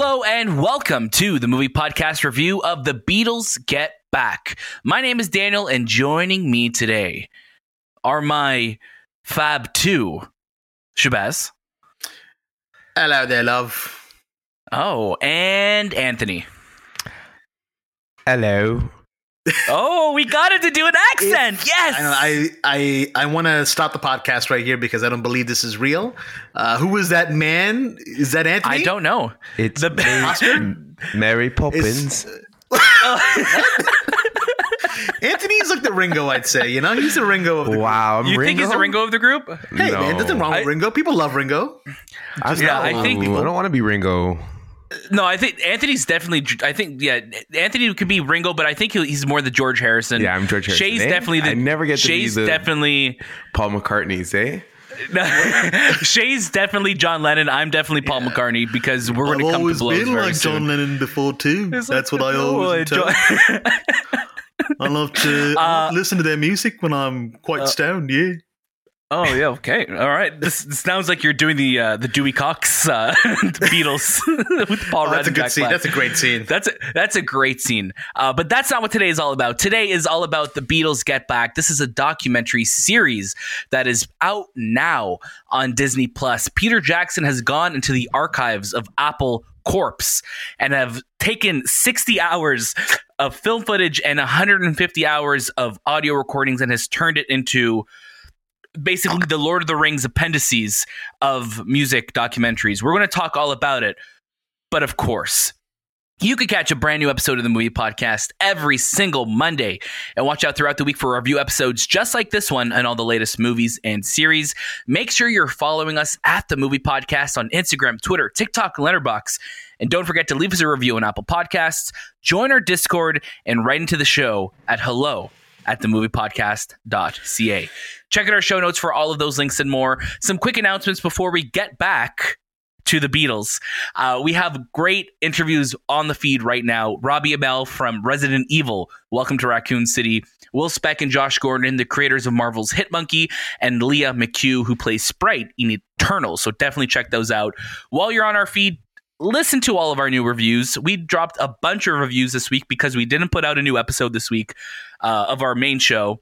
Hello and welcome to the movie podcast review of The Beatles Get Back. My name is Daniel, and joining me today are my Fab 2, Shahbaz. Hello there, love. Oh, and Anthony. Hello. Oh, we got him to do an accent. yes. I I I, I want to stop the podcast right here because I don't believe this is real. Uh, who was that man? Is that Anthony? I don't know. It's The- Mary, Mary Poppins. Anthony's like the Ringo, I'd say. You know, he's the Ringo of the group. wow. I'm you think he's the Ringo of the group? group. Hey No. man, nothing wrong with I- Ringo. People love Ringo. I'm Yeah, I think- Ringo. I don't want to be Ringo. No, I think Anthony's definitely. I think yeah, Anthony could be Ringo, but I think he- he's more the George Harrison. Yeah, I'm George Harrison, Shay's eh? definitely the. I never get to be Shay's the- definitely. Paul McCartney's, eh? Shay's definitely John Lennon. I'm definitely Paul McCartney because we're going to come to blows very soon. Lennon before too. It's like, oh, John- I love to Uh, listen to their music when I'm quite stoned. Yeah. Oh yeah, okay, all right. This, this sounds like you're doing the uh, the Dewey Cox uh, Beatles with Paul Oh, Rudd that's a good scene. Black. That's a great scene. That's a that's a great scene. Uh, but that's not what today is all about. Today is all about the Beatles Get Back. This is a documentary series that is out now on Disney Plus. Peter Jackson has gone into the archives of Apple Corpse and have taken 60 hours of film footage and 150 hours of audio recordings and has turned it into basically the Lord of the Rings appendices of music documentaries. We're going to talk all about it. But of course, you can catch a brand new episode of the Movie Podcast every single Monday and watch out throughout the week for review episodes just like this one and all the latest movies and series. Make sure you're following us at the Movie Podcast on Instagram, Twitter, TikTok, and Letterboxd. And don't forget to leave us a review on Apple Podcasts, join our Discord, and write into the show at hello at themoviepodcast.ca. Check out our show notes for all of those links and more. Some quick announcements before we get back to the Beatles. Uh, we have great interviews on the feed right now. Robbie Amell from Resident Evil, Welcome to Raccoon City. Will Speck and Josh Gordon, the creators of Marvel's Hit Monkey, and Leah McHugh, who plays Sprite in Eternal. So definitely check those out. While you're on our feed, listen to all of our new reviews. We dropped a bunch of reviews this week because we didn't put out a new episode this week uh, of our main show.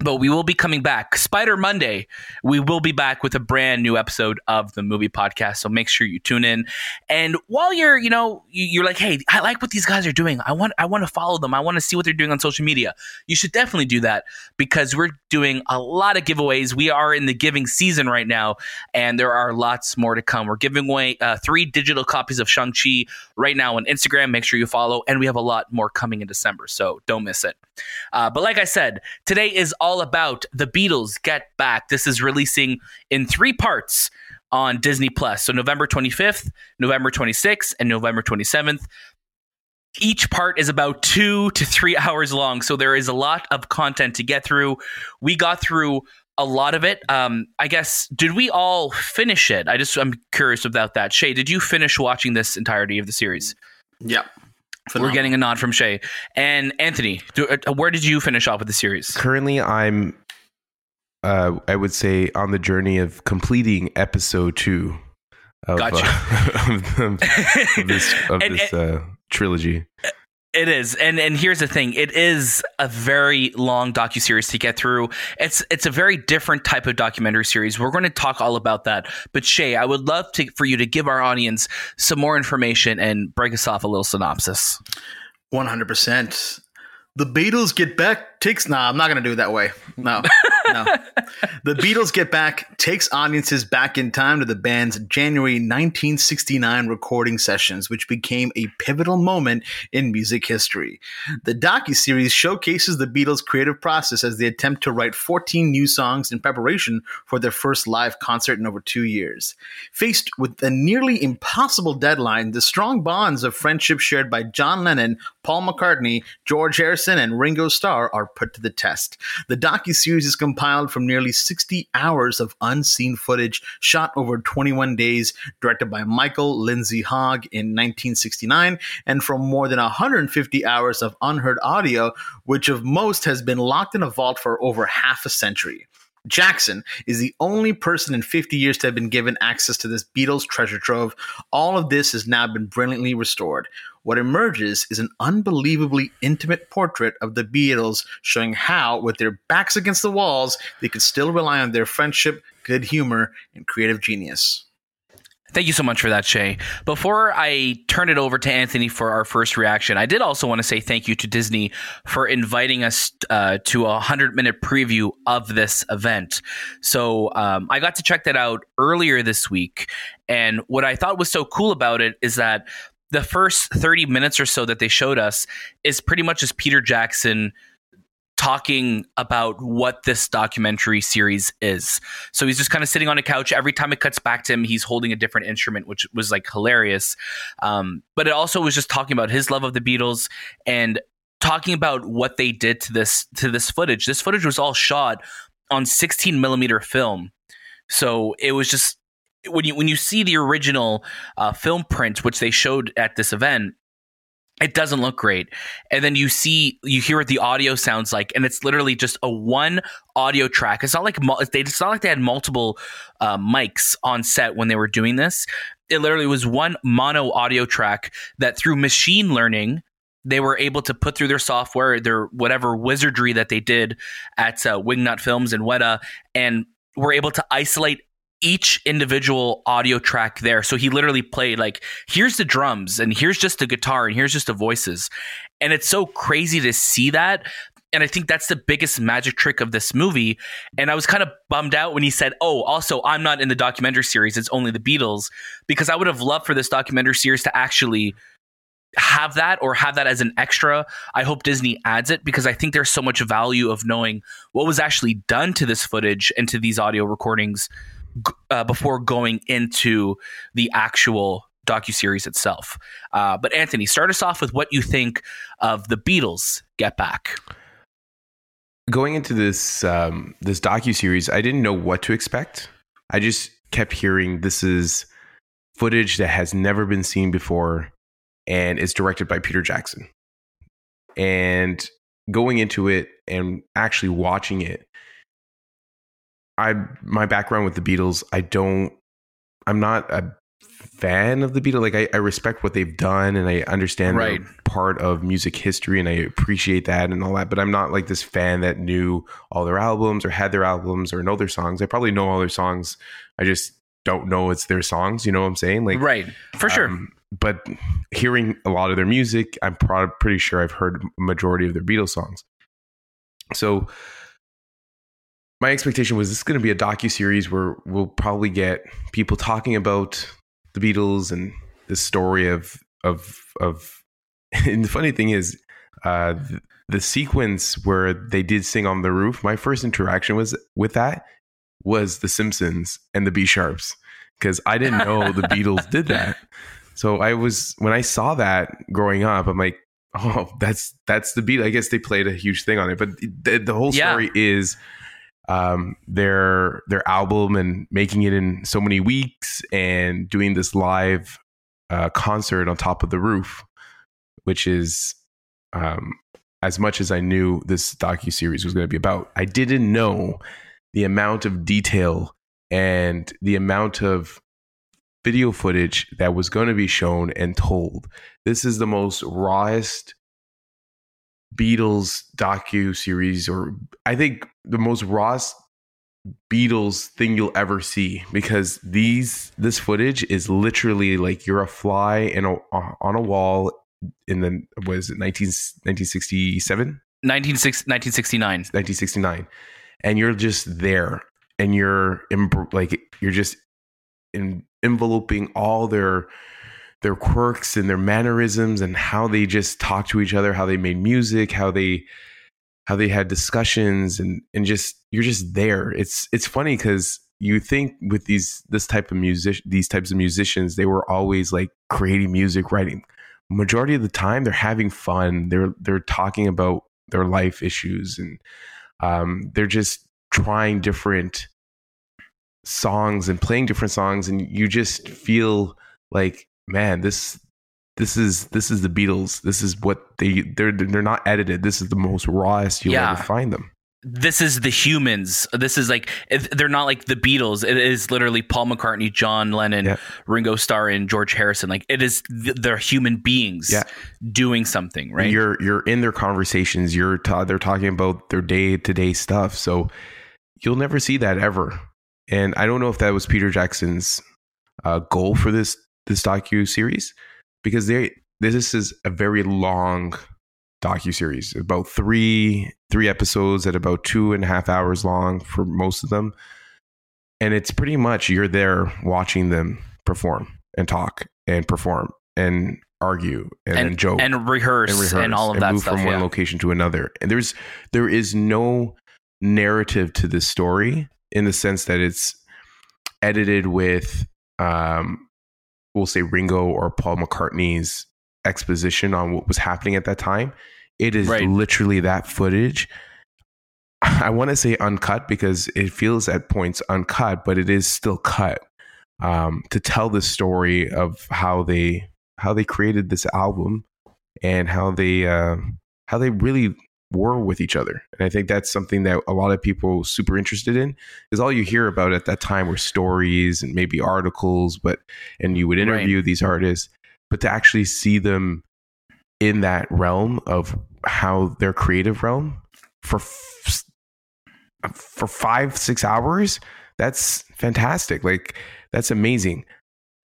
But we will be coming back. Spider Monday, we will be back with a brand new episode of the movie podcast. So make sure you tune in. And while you're, you know, you- you're like, hey, I like what these guys are doing. I want, I want to follow them. I want to see what they're doing on social media. You should definitely do that because we're doing a lot of giveaways. We are in the giving season right now, and there are lots more to come. We're giving away uh, three digital copies of Shang Chi right now on Instagram. Make sure you follow, and we have a lot more coming in December. So don't miss it. Uh, but like I said, today is all about the Beatles Get Back. This is releasing in three parts on Disney Plus. So November 25th, November 26th, and November 27th. Each part is about two to three hours long. So there is a lot of content to get through. We got through a lot of it. Um, I guess, did we all finish it? I just, I'm curious about that. Shay, did you finish watching this entirety of the series? Yeah. We're getting a nod from Shay. And Anthony, do, uh, where did you finish off with the series? Currently, I'm, uh, I would say, on the journey of completing episode two of, Gotcha. uh, of, of this, of And- this uh, trilogy. It is, and and here's the thing: it is a very long docu series to get through. It's it's a very different type of documentary series. We're going to talk all about that. But Shay, I would love to for you to give our audience some more information and break us off a little synopsis. One hundred percent. The Beatles get back takes. Nah, I'm not gonna do it that way. No, The Beatles get back takes audiences back in time to the band's January 1969 recording sessions, which became a pivotal moment in music history. The docu-series showcases the Beatles' creative process as they attempt to write 14 new songs in preparation for their first live concert in over two years. Faced with a nearly impossible deadline, the strong bonds of friendship shared by John Lennon, Paul McCartney, George Harrison, and Ringo Starr are put to the test. The docu-series is compiled from nearly 60 hours of unseen footage shot over 21 days, directed by Michael Lindsay Hogg in 1969, and from more than 150 hours of unheard audio, which of most has been locked in a vault for over half a century. Jackson is the only person in 50 years to have been given access to this Beatles treasure trove. All of this has now been brilliantly restored. What emerges is an unbelievably intimate portrait of the Beatles, showing how, with their backs against the walls, they could still rely on their friendship, good humor, and creative genius. Thank you so much for that, Shay. Before I turn it over to Anthony for our first reaction, I did also want to say thank you to Disney for inviting us uh, to a 100 minute preview of this event. So um, I got to check that out earlier this week. And what I thought was so cool about it is that the first 30 minutes or so that they showed us is pretty much just Peter Jackson talking about what this documentary series is. So he's just kind of sitting on a couch. Every time it cuts back to him, he's holding a different instrument, which was like hilarious. Um, but it also was just talking about his love of the Beatles and talking about what they did to this to this footage. This footage was all shot on 16 millimeter film. So it was just when you when you see the original uh, film print, which they showed at this event, it doesn't look great. And then you see you hear what the audio sounds like and it's literally just a one audio track. It's not like they it's not like they had multiple uh, mics on set when they were doing this. It literally was one mono audio track that through machine learning they were able to put through their software their whatever wizardry that they did at uh, wingnut films and weta and were able to isolate each individual audio track there. So he literally played like, here's the drums and here's just the guitar and here's just the voices. And it's so crazy to see that. And I think that's the biggest magic trick of this movie. And I was kind of bummed out when he said, Oh, also, I'm not in the documentary series. It's only the Beatles. Because I would have loved for this documentary series to actually have that or have that as an extra. I hope Disney adds it because I think there's so much value of knowing what was actually done to this footage and to these audio recordings uh, before going into the actual docu series itself. Uh, but Anthony, start us off with what you think of the Beatles Get Back. Going into this um, this docu series, I didn't know what to expect. I just kept hearing this is footage that has never been seen before, and it's directed by Peter Jackson. And going into it and actually watching it, I my background with the Beatles, I don't I'm not a fan of the Beatles. Like I, I respect what they've done and I understand right. part of music history and I appreciate that and all that. But I'm not like this fan that knew all their albums or had their albums or know their songs. I probably know all their songs. I just don't know it's their songs. You know what I'm saying? Like right for sure. Um, but hearing a lot of their music, I'm pro- pretty sure I've heard majority of their Beatles songs. So my expectation was this is going to be a docu series where we'll probably get people talking about the Beatles and the story of of of. And the funny thing is, uh, the, the sequence where they did sing on the roof. My first interaction was with that was The Simpsons and the B Sharps because I didn't know the Beatles did that. So I was when I saw that growing up, I'm like, oh, that's that's the beat. I guess they played a huge thing on it, but the, the whole story yeah. is um, their their album and making it in so many weeks and doing this live uh, concert on top of the roof, which is um, as much as I knew this docu series was going to be about. I didn't know the amount of detail and the amount of video footage that was going to be shown and told. This is the most rawest Beatles docu series, or I think the most raw Beatles thing you'll ever see because these this footage is literally like you're a fly in a on a wall in the was it 19, 1967 1969 1969 and you're just there and you're like you're just in, enveloping all their their quirks and their mannerisms and how they just talk to each other, how they made music, how they how they had discussions and and just you're just there. It's it's funny because you think with these this type of music these types of musicians they were always like creating music writing majority of the time they're having fun they're they're talking about their life issues and um, they're just trying different songs and playing different songs and you just feel like man, this this is this is the Beatles. This is what they they're they're not edited. This is the most rawest you'll yeah. ever find them. this is the humans. This is like they're not like the Beatles. It is literally Paul McCartney, John Lennon, Yeah. Ringo Starr, and George Harrison. Like it is th- they're human beings Yeah. doing something, right? You're you're in their conversations. You're ta- they're talking about their day to day stuff. So you'll never see that ever. And I don't know if that was Peter Jackson's uh, goal for this this docu series because they this is a very long docu series, about three three episodes at about two and a half hours long for most of them, and it's pretty much you're there watching them perform and talk and perform and argue and, then joke and rehearse and, and all of that move stuff. from one yeah. location to another. And there's there is no narrative to this story in the sense that it's edited with um we'll say Ringo or Paul McCartney's exposition on what was happening at that time. It is Right. literally that footage. I want to say uncut because it feels at points uncut, but it is still cut um, to tell the story of how they how they created this album and how they uh, how they really were with each other. And I think that's something that a lot of people super interested in is all you hear about at that time were stories and maybe articles, but and you would interview these artists, but to actually see them in that realm of how their creative realm for f- for five six hours that's fantastic like that's amazing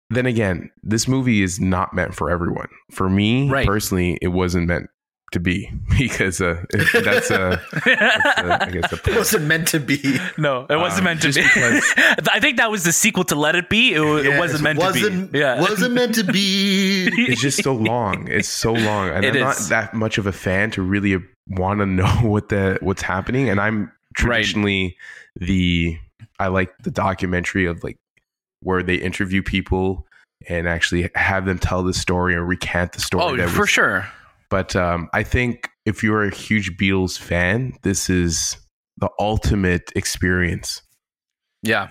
then again this movie is not meant for everyone for me Right. personally it wasn't meant to be because uh, that's a that's a, I guess a It wasn't meant to be. no, it wasn't Um, meant to be. I think that was the sequel to Let It Be. It, wa- it wasn't meant wasn't, to be. Yeah, Wasn't meant to be. it's just so long it's so long and It i'm not that much of a fan to really want to know what the what's happening and i'm traditionally the i like the documentary of like where they interview people and actually have them tell the story and recant the story Oh, that for was sure. But um, I think if you're a huge Beatles fan, this is the ultimate experience. Yeah.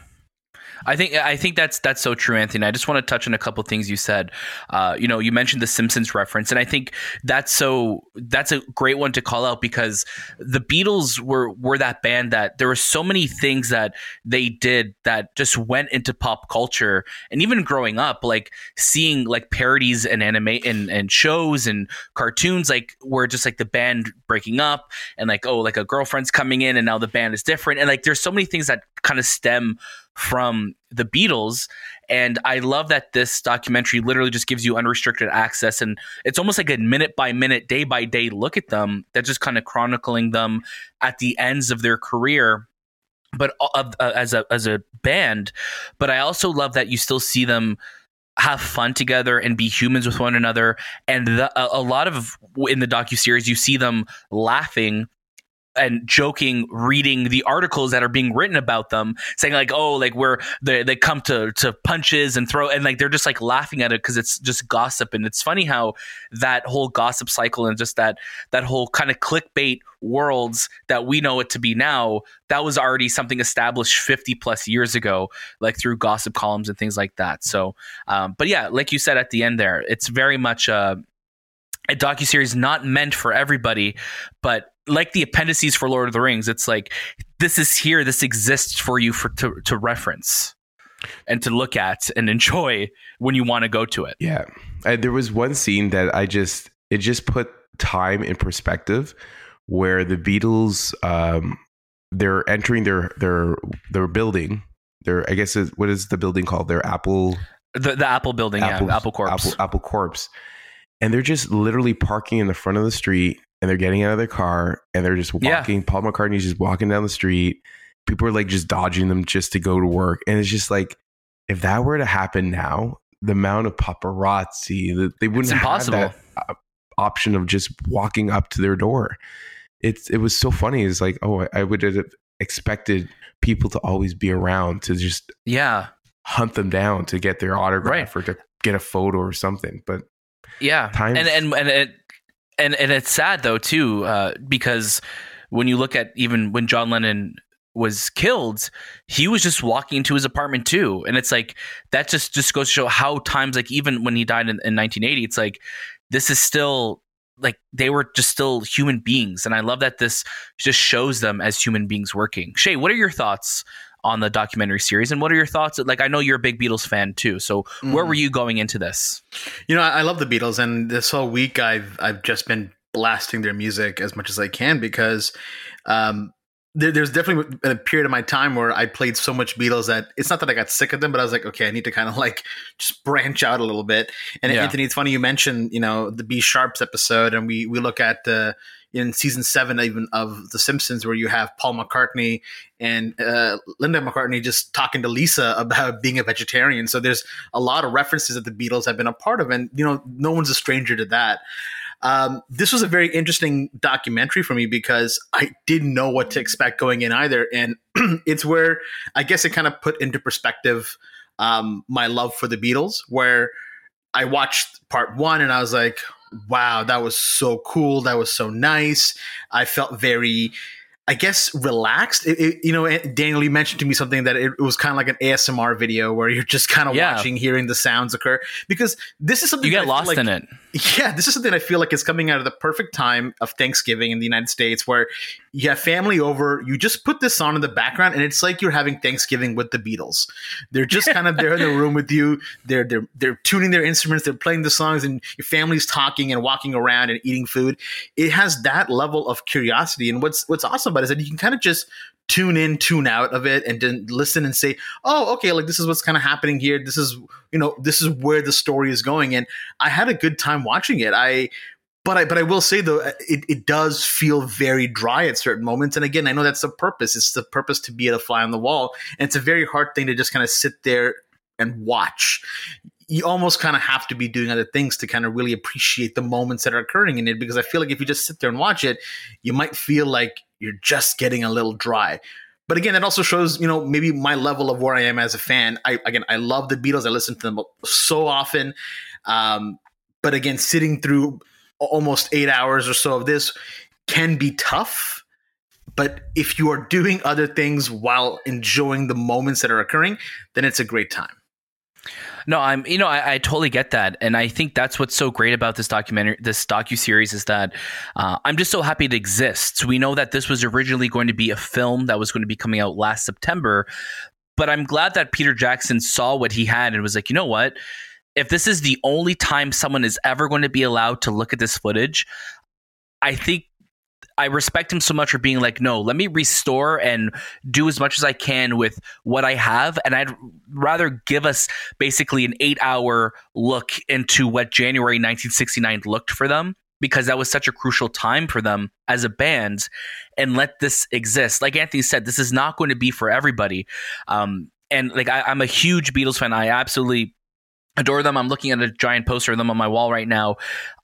I think I think that's that's so true, Anthony. I just want to touch on a couple things you said. Uh, you know, you mentioned the Simpsons reference, and I think that's so that's a great one to call out because the Beatles were were that band that there were so many things that they did that just went into pop culture, and even growing up, like seeing like parodies and anime and, and shows and cartoons, like where just like the band breaking up and like oh like a girlfriend's coming in and now the band is different, and like there's so many things that kind of stem from the Beatles. And I love that this documentary literally just gives you unrestricted access. And it's almost like a minute by minute, day by day look at them that's just kind of chronicling them at the ends of their career. But uh, as a as a band, but I also love that you still see them have fun together and be humans with one another. And the, a, a lot of in the docu series, you see them laughing and joking reading the articles that are being written about them saying like oh like where they, they come to to punches and throw and like they're just like laughing at it because it's just gossip. And it's funny how that whole gossip cycle and just that that whole kind of clickbait worlds that we know it to be now that was already something established 50 plus years ago like through gossip columns and things like that. So um, but yeah like you said at the end there it's very much a, a docuseries not meant for everybody but like the appendices for Lord of the Rings, it's like this is here, this exists for you for to, to reference and to look at and enjoy when you want to go to it. Yeah. Uh, there was one scene that I just, it just put time in perspective where the Beatles, um, they're entering their, their, their building. Their, I guess, what is the building called? Their Apple, The, the Apple building, yeah, Apple Corps. Apple, Apple Corpse. And they're just literally parking in the front of the street and they're getting out of their car and they're just Yeah. walking. Paul McCartney's just walking down the street. People are like just dodging them just to go to work. And it's just like, if that were to happen now, the amount of paparazzi that they wouldn't It's have that option of just walking up to their door. It's it was so funny. It's like, oh, I, I would have expected people to always be around to just yeah, hunt them down to get their autograph Right. or to get a photo or something. But yeah, Times- and and and it and and it's sad though too uh, because when you look at even when John Lennon was killed, he was just walking into his apartment too, and it's like that just just goes to show how times like even when he died in, in 1980, it's like this is still like they were just still human beings. And i love that this just shows them as human beings working. Shay what are your thoughts on the documentary series and what are your thoughts like i know you're a big beatles fan too so mm. where were you going into this you know I, I love the beatles and this whole week i've i've just been blasting their music as much as i can because um there, there's definitely a period of my time where I played so much Beatles that it's not that I got sick of them, but I was like, okay, I need to kind of like just branch out a little bit. And yeah. Anthony, it's funny you mentioned, you know, the B Sharps episode, and we we look at uh, in season seven even of The Simpsons, where you have Paul McCartney and uh, Linda McCartney just talking to Lisa about being a vegetarian. So there's a lot of references that the Beatles have been a part of, and you know, no one's a stranger to that. Um, this was a very interesting documentary for me because I didn't know what to expect going in either, and it's where I guess it kind of put into perspective um, my love for the Beatles, where I watched part one and I was like, wow, that was so cool. That was so nice. I felt very I guess relaxed. It, it, you know, eh, Daniel, you mentioned to me something that it, it was kind of like an ASMR video where you're just kind of yeah. watching, hearing the sounds occur. Because this is something you get lost like, in it. Yeah, this is something I feel like is coming out of the perfect time of Thanksgiving in the United States, where you have family over, you just put this on in the background, and it's like you're having Thanksgiving with the Beatles. They're just kind of there in the room with you. They're they're they're tuning their instruments, they're playing the songs, and your family's talking and walking around and eating food. It has that level of curiosity, and what's what's awesome about it is that you can kind of just tune in, tune out of it, and then listen and say, "Oh, okay, like this is what's kind of happening here. This is you know this is where the story is going." And I had a good time watching it. I but I but I will say though uh, it, it does feel very dry at certain moments. And again, I know that's the purpose. It's the purpose to be a fly on the wall, and it's a very hard thing to just kind of sit there and watch. You almost kind of have to be doing other things to kind of really appreciate the moments that are occurring in it. Because I feel like if you just sit there and watch it, you might feel like you're just getting a little dry. But again, that also shows, you know, maybe my level of where I am as a fan. I again, I love the Beatles. I listen to them so often. Um, but again, sitting through almost eight hours or so of this can be tough. But if you are doing other things while enjoying the moments that are occurring, then it's a great time. No, I'm you know I, I, totally get that, and I think that's what's so great about this documentary, this docu series, is that uh, I'm just so happy it exists. We know that this was originally going to be a film that was going to be coming out last September, but I'm glad that Peter Jackson saw what he had and was like, you know what, if this is the only time someone is ever going to be allowed to look at this footage, I think I respect him so much for being like, no, let me restore and do as much as I can with what I have. And I'd rather give us basically an eight hour look into what January 1969 looked for them because that was such a crucial time for them as a band and let this exist. Like Anthony said, this is not going to be for everybody. Um, and like I, I'm a huge Beatles fan. I absolutely adore them. I'm looking at a giant poster of them on my wall right now.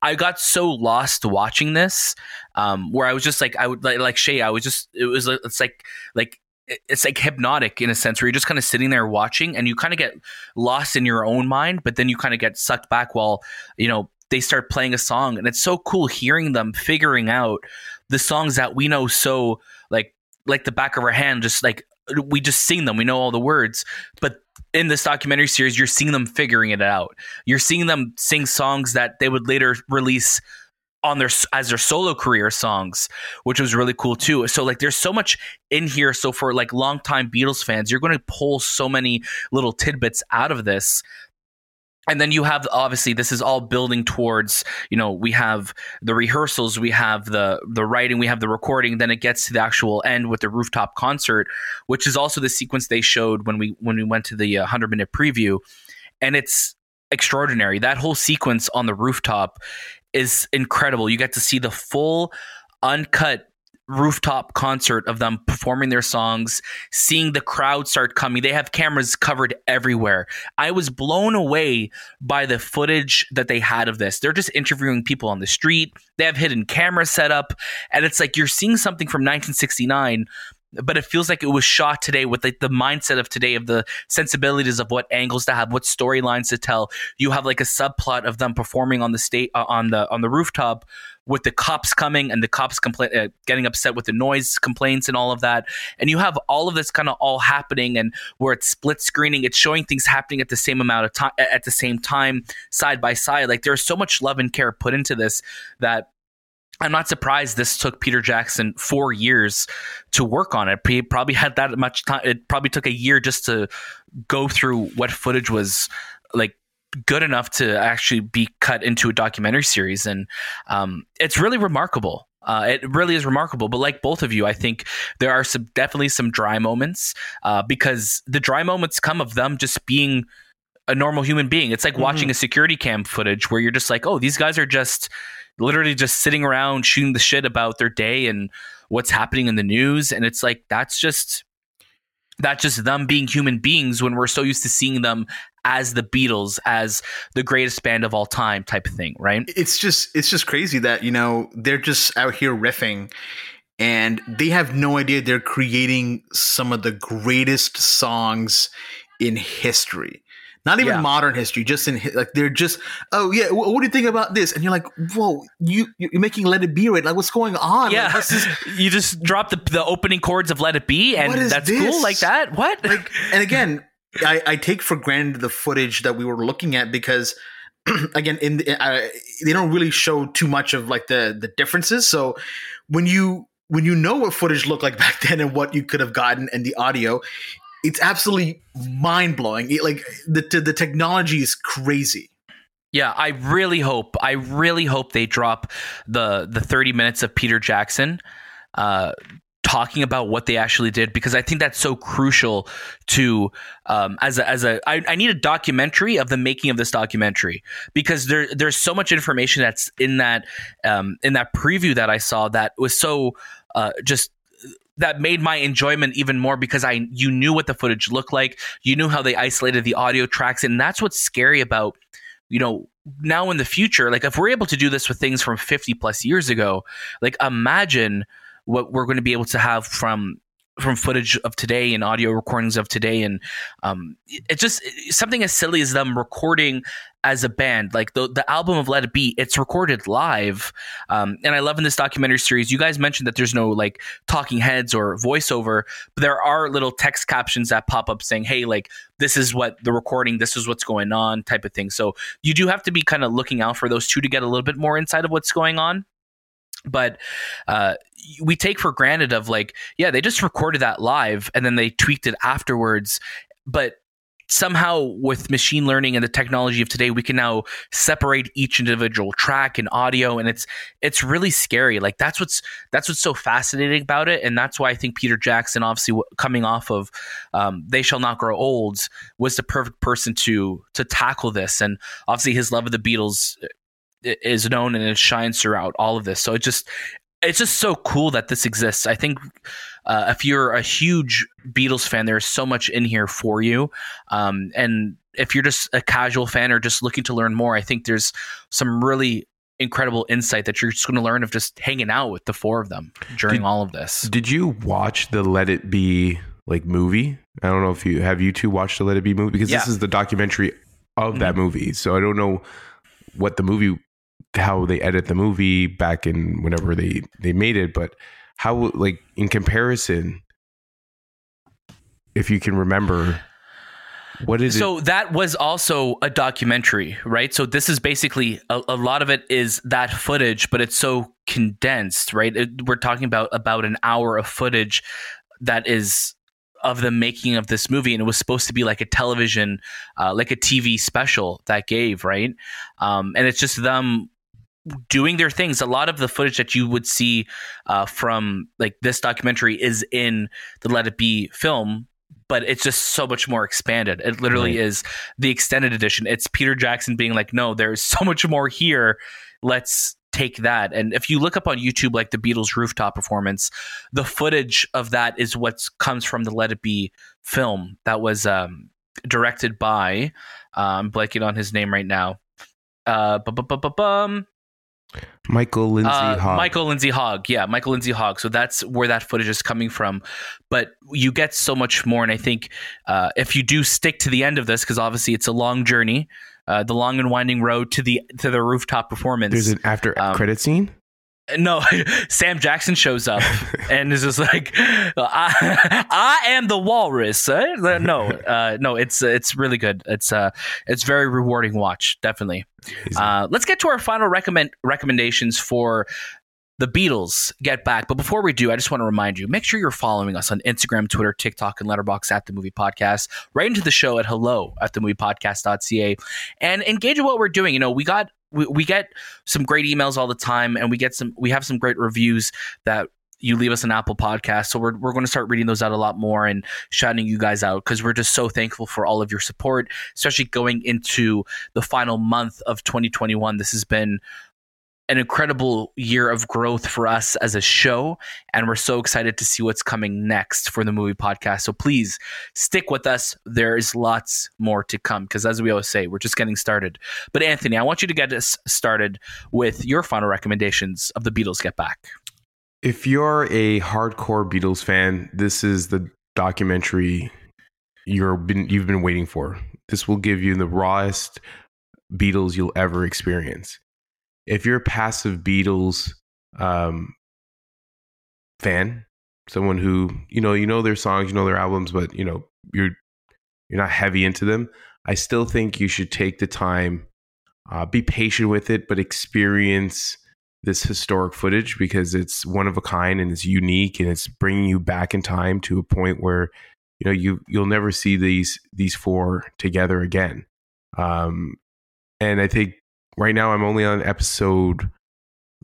I got so lost watching this, um, where I was just like, I would like, like Shay. I was just, it was, it's like, like it's like hypnotic in a sense where you're just kind of sitting there watching and you kind of get lost in your own mind, but then you kind of get sucked back while you know they start playing a song, and it's so cool hearing them figuring out the songs that we know so like like the back of our hand, just like we just sing them, we know all the words, but in this documentary series, you're seeing them figuring it out. You're seeing them sing songs that they would later release on their as their solo career songs, which was really cool too. So like there's so much in here. So for like longtime Beatles fans, you're going to pull so many little tidbits out of this and then you have obviously this is all building towards you know we have the rehearsals we have the the writing we have the recording then it gets to the actual end with the rooftop concert which is also the sequence they showed when we when we went to the 100 uh, minute preview. And it's extraordinary. That whole sequence on the rooftop is incredible. You get to see the full uncut rooftop concert of them performing their songs, seeing the crowd start coming. They have cameras covered everywhere. I was blown away by the footage that they had of this. They're just interviewing people on the street. They have hidden camera set up, and it's like you're seeing something from 1969 but it feels like it was shot today with like the mindset of today of the sensibilities of what angles to have what storylines to tell you have like a subplot of them performing on the state uh, on the on the rooftop with the cops coming and the cops compla- uh, getting upset with the noise complaints and all of that. And you have all of this kind of all happening and where it's split screening, it's showing things happening at the same amount of time, at the same time, side by side. Like there's so much love and care put into this that I'm not surprised this took Peter Jackson four years to work on it. He probably had that much time. It probably took a year just to go through what footage was like good enough to actually be cut into a documentary series, and um, it's really remarkable. Uh, it really is remarkable. But like both of you, I think there are some definitely some dry moments uh, because the dry moments come of them just being a normal human being. It's like mm-hmm. watching a security cam footage where you're just like, oh, these guys are just literally just sitting around shooting the shit about their day and what's happening in the news. And it's like that's just that's just them being human beings when we're so used to seeing them as the Beatles, as the greatest band of all time type of thing, right? It's just it's just crazy that, you know, they're just out here riffing and they have no idea they're creating some of the greatest songs in history not even yeah. modern history, just in like they're just oh yeah, what do you think about this? And you're like, whoa, you you're making Let It Be right? Like what's going on? Yeah, like, is, you just drop the the opening chords of Let It Be, and that's this? cool like that. What? Like, and again, I, I take for granted the footage that we were looking at because again, in the, uh, they don't really show too much of like the the differences. So when you when you know what footage looked like back then and what you could have gotten and the audio, it's absolutely mind blowing. Like the the technology is crazy. Yeah, I really hope. I really hope they drop the the 30 minutes of Peter Jackson uh, talking about what they actually did because I think that's so crucial to um, as a as a I, I need a documentary of the making of this documentary because there there's so much information that's in that um, in that preview that I saw that was so uh, just that made my enjoyment even more because I you knew what the footage looked like, you knew how they isolated the audio tracks, and that's what's scary about you know now in the future. Like if we're able to do this with things from fifty plus years ago, like imagine what we're going to be able to have from from footage of today and audio recordings of today. And um, it's just something as silly as them recording as a band like the, the album of let it be it's recorded live. Um, and i love in this documentary series you guys mentioned that there's no like talking heads or voiceover but there are little text captions that pop up saying hey like this is what the recording this is what's going on type of thing. So you do have to be kind of looking out for those two to get a little bit more insight of what's going on but uh, we take for granted of like yeah they just recorded that live and then they tweaked it afterwards. But somehow with machine learning and the technology of today we can now separate each individual track and audio and it's it's really scary. Like that's what's that's what's so fascinating about it. And that's why i think peter jackson obviously coming off of um, they shall not grow old was the perfect person to to tackle this. And obviously his love of the beatles is known and it shines throughout all of this. So it just it's just so cool that this exists. I think uh, if you're a huge Beatles fan, there's so much in here for you. Um, and if you're just a casual fan or just looking to learn more, I think there's some really incredible insight that you're just going to learn of just hanging out with the four of them during did, all of this. Did you watch the Let It Be like movie? I don't know if you have you two watched the Let It Be movie because yeah. this is the documentary of mm-hmm. that movie. So I don't know what the movie how they edit the movie back in whenever they they made it, but how like in comparison, if you can remember. What is so it? that was also a documentary, right? So this is basically a, a lot of it is that footage, but it's so condensed, right? It, we're talking about about an hour of footage that is of the making of this movie, and it was supposed to be like a television, uh, like a TV special that gave right, um, and it's just them doing their things. A lot of the footage that you would see uh, from like this documentary is in the Let It Be film, but it's just so much more expanded. It literally right. is the extended edition. It's Peter Jackson being like, "No, there's so much more here. Let's." take that and if you look up on youtube like the beatles rooftop performance the footage of that is what comes from the let it be film that was um, directed by uh, i'm blanking on his name right now uh, Michael Lindsay uh, Hogg. Michael Lindsay Hogg. Yeah, Michael Lindsay Hogg. So that's where that footage is coming from. But you get so much more. And I think uh, if you do stick to the end of this, because obviously it's a long journey, uh, the long and winding road to the to the rooftop performance. There's an after um, credit scene. No, Sam Jackson shows up and is just like, I, I am the walrus. Uh, no, uh, no, it's it's really good. It's uh, it's very rewarding watch, definitely. Uh, let's get to our final recommend recommendations for the Beatles get back. But before we do, I just want to remind you make sure you're following us on Instagram, Twitter, TikTok, and Letterboxd at the movie podcast. Write into the show at hello at the movie podcast.ca and engage in what we're doing. You know, we got. We, we get some great emails all the time and we get some we have some great reviews that you leave us an Apple podcast. So we're, we're going to start reading those out a lot more and shouting you guys out because we're just so thankful for all of your support, especially going into the final month of 2021. This has been an incredible year of growth for us as a show, and we're so excited to see what's coming next for the movie podcast. So please stick with us. There is lots more to come because, as we always say, we're just getting started. But Anthony, I want you to get us started with your final recommendations of the Beatles Get Back. If you're a hardcore Beatles fan, this is the documentary you're been you've been waiting for. This will give you the rawest Beatles you'll ever experience if you're a passive Beatles um, fan, someone who you know you know their songs, you know their albums, but you know you're you're not heavy into them, I still think you should take the time, uh, be patient with it, but experience this historic footage because it's one of a kind and it's unique and it's bringing you back in time to a point where you know you you'll never see these these four together again. Um, and I think right now I'm only on episode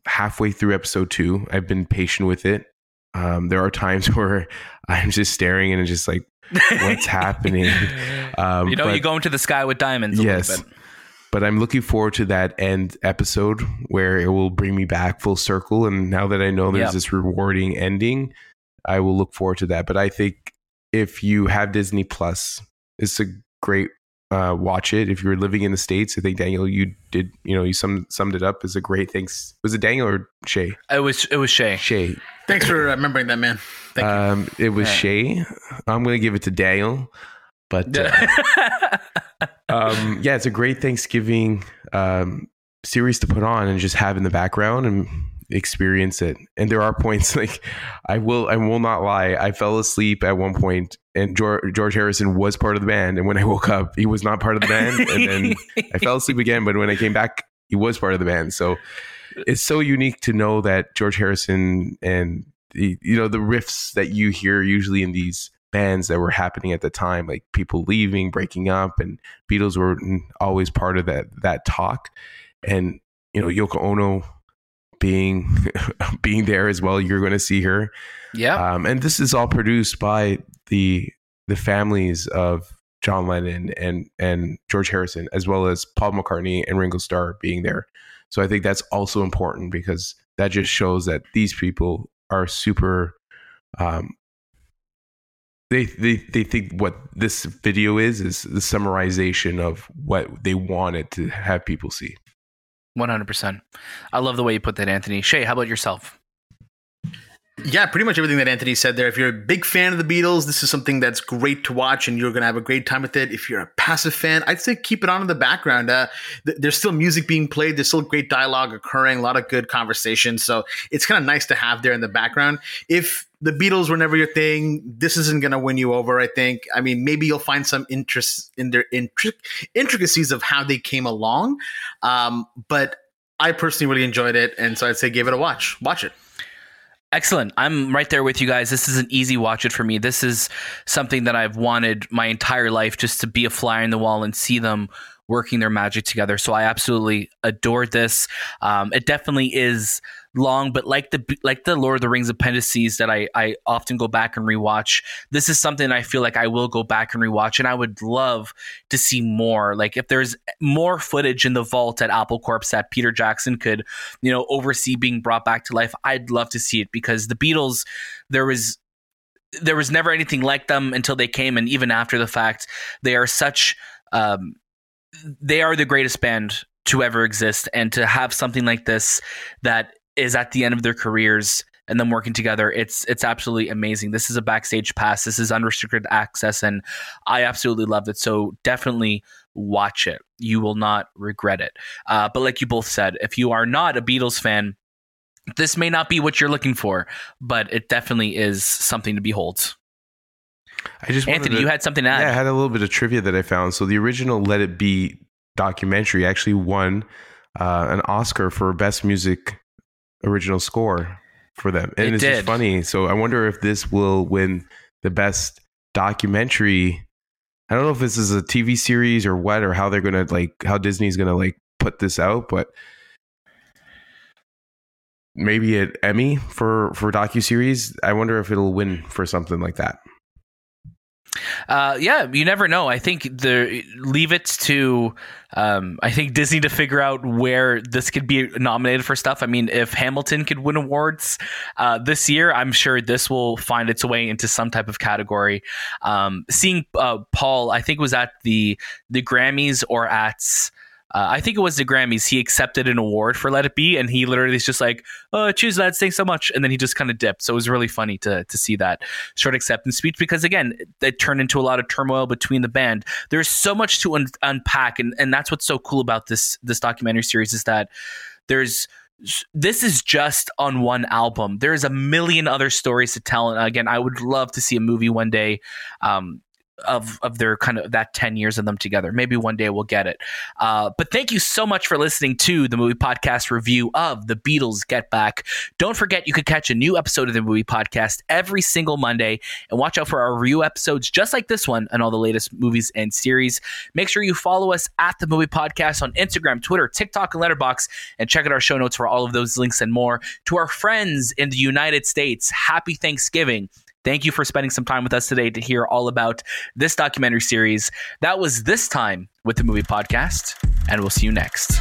halfway through episode two. I've been patient with it. Um, there are times where I'm just staring and just like, what's happening? Um, you know, but, you go into the sky with diamonds. yes. But I'm looking forward to that end episode where it will bring me back full circle. And now that I know there's yep. this rewarding ending, I will look forward to that. But I think if you have Disney Plus, it's a great uh, watch it. If you're living in the states, I think Daniel, you did, you know, you sum, summed it up as a great thanks. Was it Daniel or Shay? It was it was Shay. Shay. Thanks for remembering that, man. Thank um, you. It was yeah. Shay. I'm going to give it to Daniel, but uh, um, yeah, it's a great Thanksgiving um, series to put on and just have in the background and experience it. And there are points like I will I will not lie. I fell asleep at one point and George, George Harrison was part of the band. And when I woke up, he was not part of the band. And then I fell asleep again. But when I came back, he was part of the band. So it's so unique to know that George Harrison and the, you know the riffs that you hear usually in these bands that were happening at the time, like people leaving, breaking up, and Beatles were always part of that that talk. And you know Yoko Ono being being there as well. You're going to see her. Yeah. Um, and this is all produced by the the families of John Lennon and and George Harrison, as well as Paul McCartney and Ringo Starr being there. So I think that's also important because that just shows that these people are super. Um, they, they they think what this video is is the summarization of what they wanted to have people see. 100%. I love the way you put that, Anthony. Shay, how about yourself? Yeah, pretty much everything that Anthony said there. If you're a big fan of the Beatles, this is something that's great to watch and you're going to have a great time with it. If you're a passive fan, I'd say keep it on in the background. Uh, th- there's still music being played, there's still great dialogue occurring, a lot of good conversation. So it's kind of nice to have there in the background. If the Beatles were never your thing, this isn't going to win you over, I think. I mean, maybe you'll find some interest in their intric- intricacies of how they came along. Um, but I personally really enjoyed it. And so I'd say give it a watch. Watch it. Excellent. I'm right there with you guys. This is an easy watch it for me. This is something that I've wanted my entire life just to be a fly in the wall and see them working their magic together. So I absolutely adored this. Um, it definitely is long, but like the like the Lord of the Rings appendices that I I often go back and rewatch. This is something I feel like I will go back and rewatch, and I would love to see more. Like if there's more footage in the vault at Apple Corps that Peter Jackson could, you know, oversee being brought back to life, I'd love to see it because the Beatles, there was there was never anything like them until they came, and even after the fact, they are such. Um, they are the greatest band to ever exist and to have something like this that is at the end of their careers and them working together it's it's absolutely amazing. This is a backstage pass. This is unrestricted access and i absolutely love it. So definitely watch it. You will not regret it. Uh, but like you both said if you are not a beatles fan this may not be what you're looking for but it definitely is something to behold. I just Anthony, to, you had something to add. Yeah, I had a little bit of trivia that I found. So the original "Let It Be" documentary actually won uh, an Oscar for best music original score for them, and It it's did. just funny. So I wonder if this will win the best documentary. I don't know if this is a TV series or what, or how they're gonna like how Disney's gonna like put this out, but maybe an Emmy for for docu series. I wonder if it'll win for something like that. Uh, yeah, you never know. I think the leave it to um, I think Disney to figure out where this could be nominated for stuff. I mean, if Hamilton could win awards uh, this year, I'm sure this will find its way into some type of category. Um, seeing uh, Paul, I think was at the the Grammys or at. Uh, I think it was the Grammys. He accepted an award for Let It Be, and he literally is just like, "Oh, choose that. Thanks so much." And then he just kind of dipped. So it was really funny to to see that short acceptance speech because again, it turned into a lot of turmoil between the band. There's so much to un- unpack, and and that's what's so cool about this this documentary series is that there's this is just on one album. There's a million other stories to tell, and again, I would love to see a movie one day. Um, of of their kind of that 10 years of them together. Maybe one day we'll get it. Uh, but thank you so much for listening to the movie podcast review of the beatles get back. Don't forget you could catch a new episode of the movie podcast every single monday and watch out for our review episodes just like this one and all the latest movies and series. Make sure you follow us at the movie podcast on instagram twitter tiktok and Letterboxd and check out our show notes for all of those links and more. To our friends in the united states happy thanksgiving Thank you for spending some time with us today to hear all about this documentary series. That was this time with the movie podcast, and we'll see you next.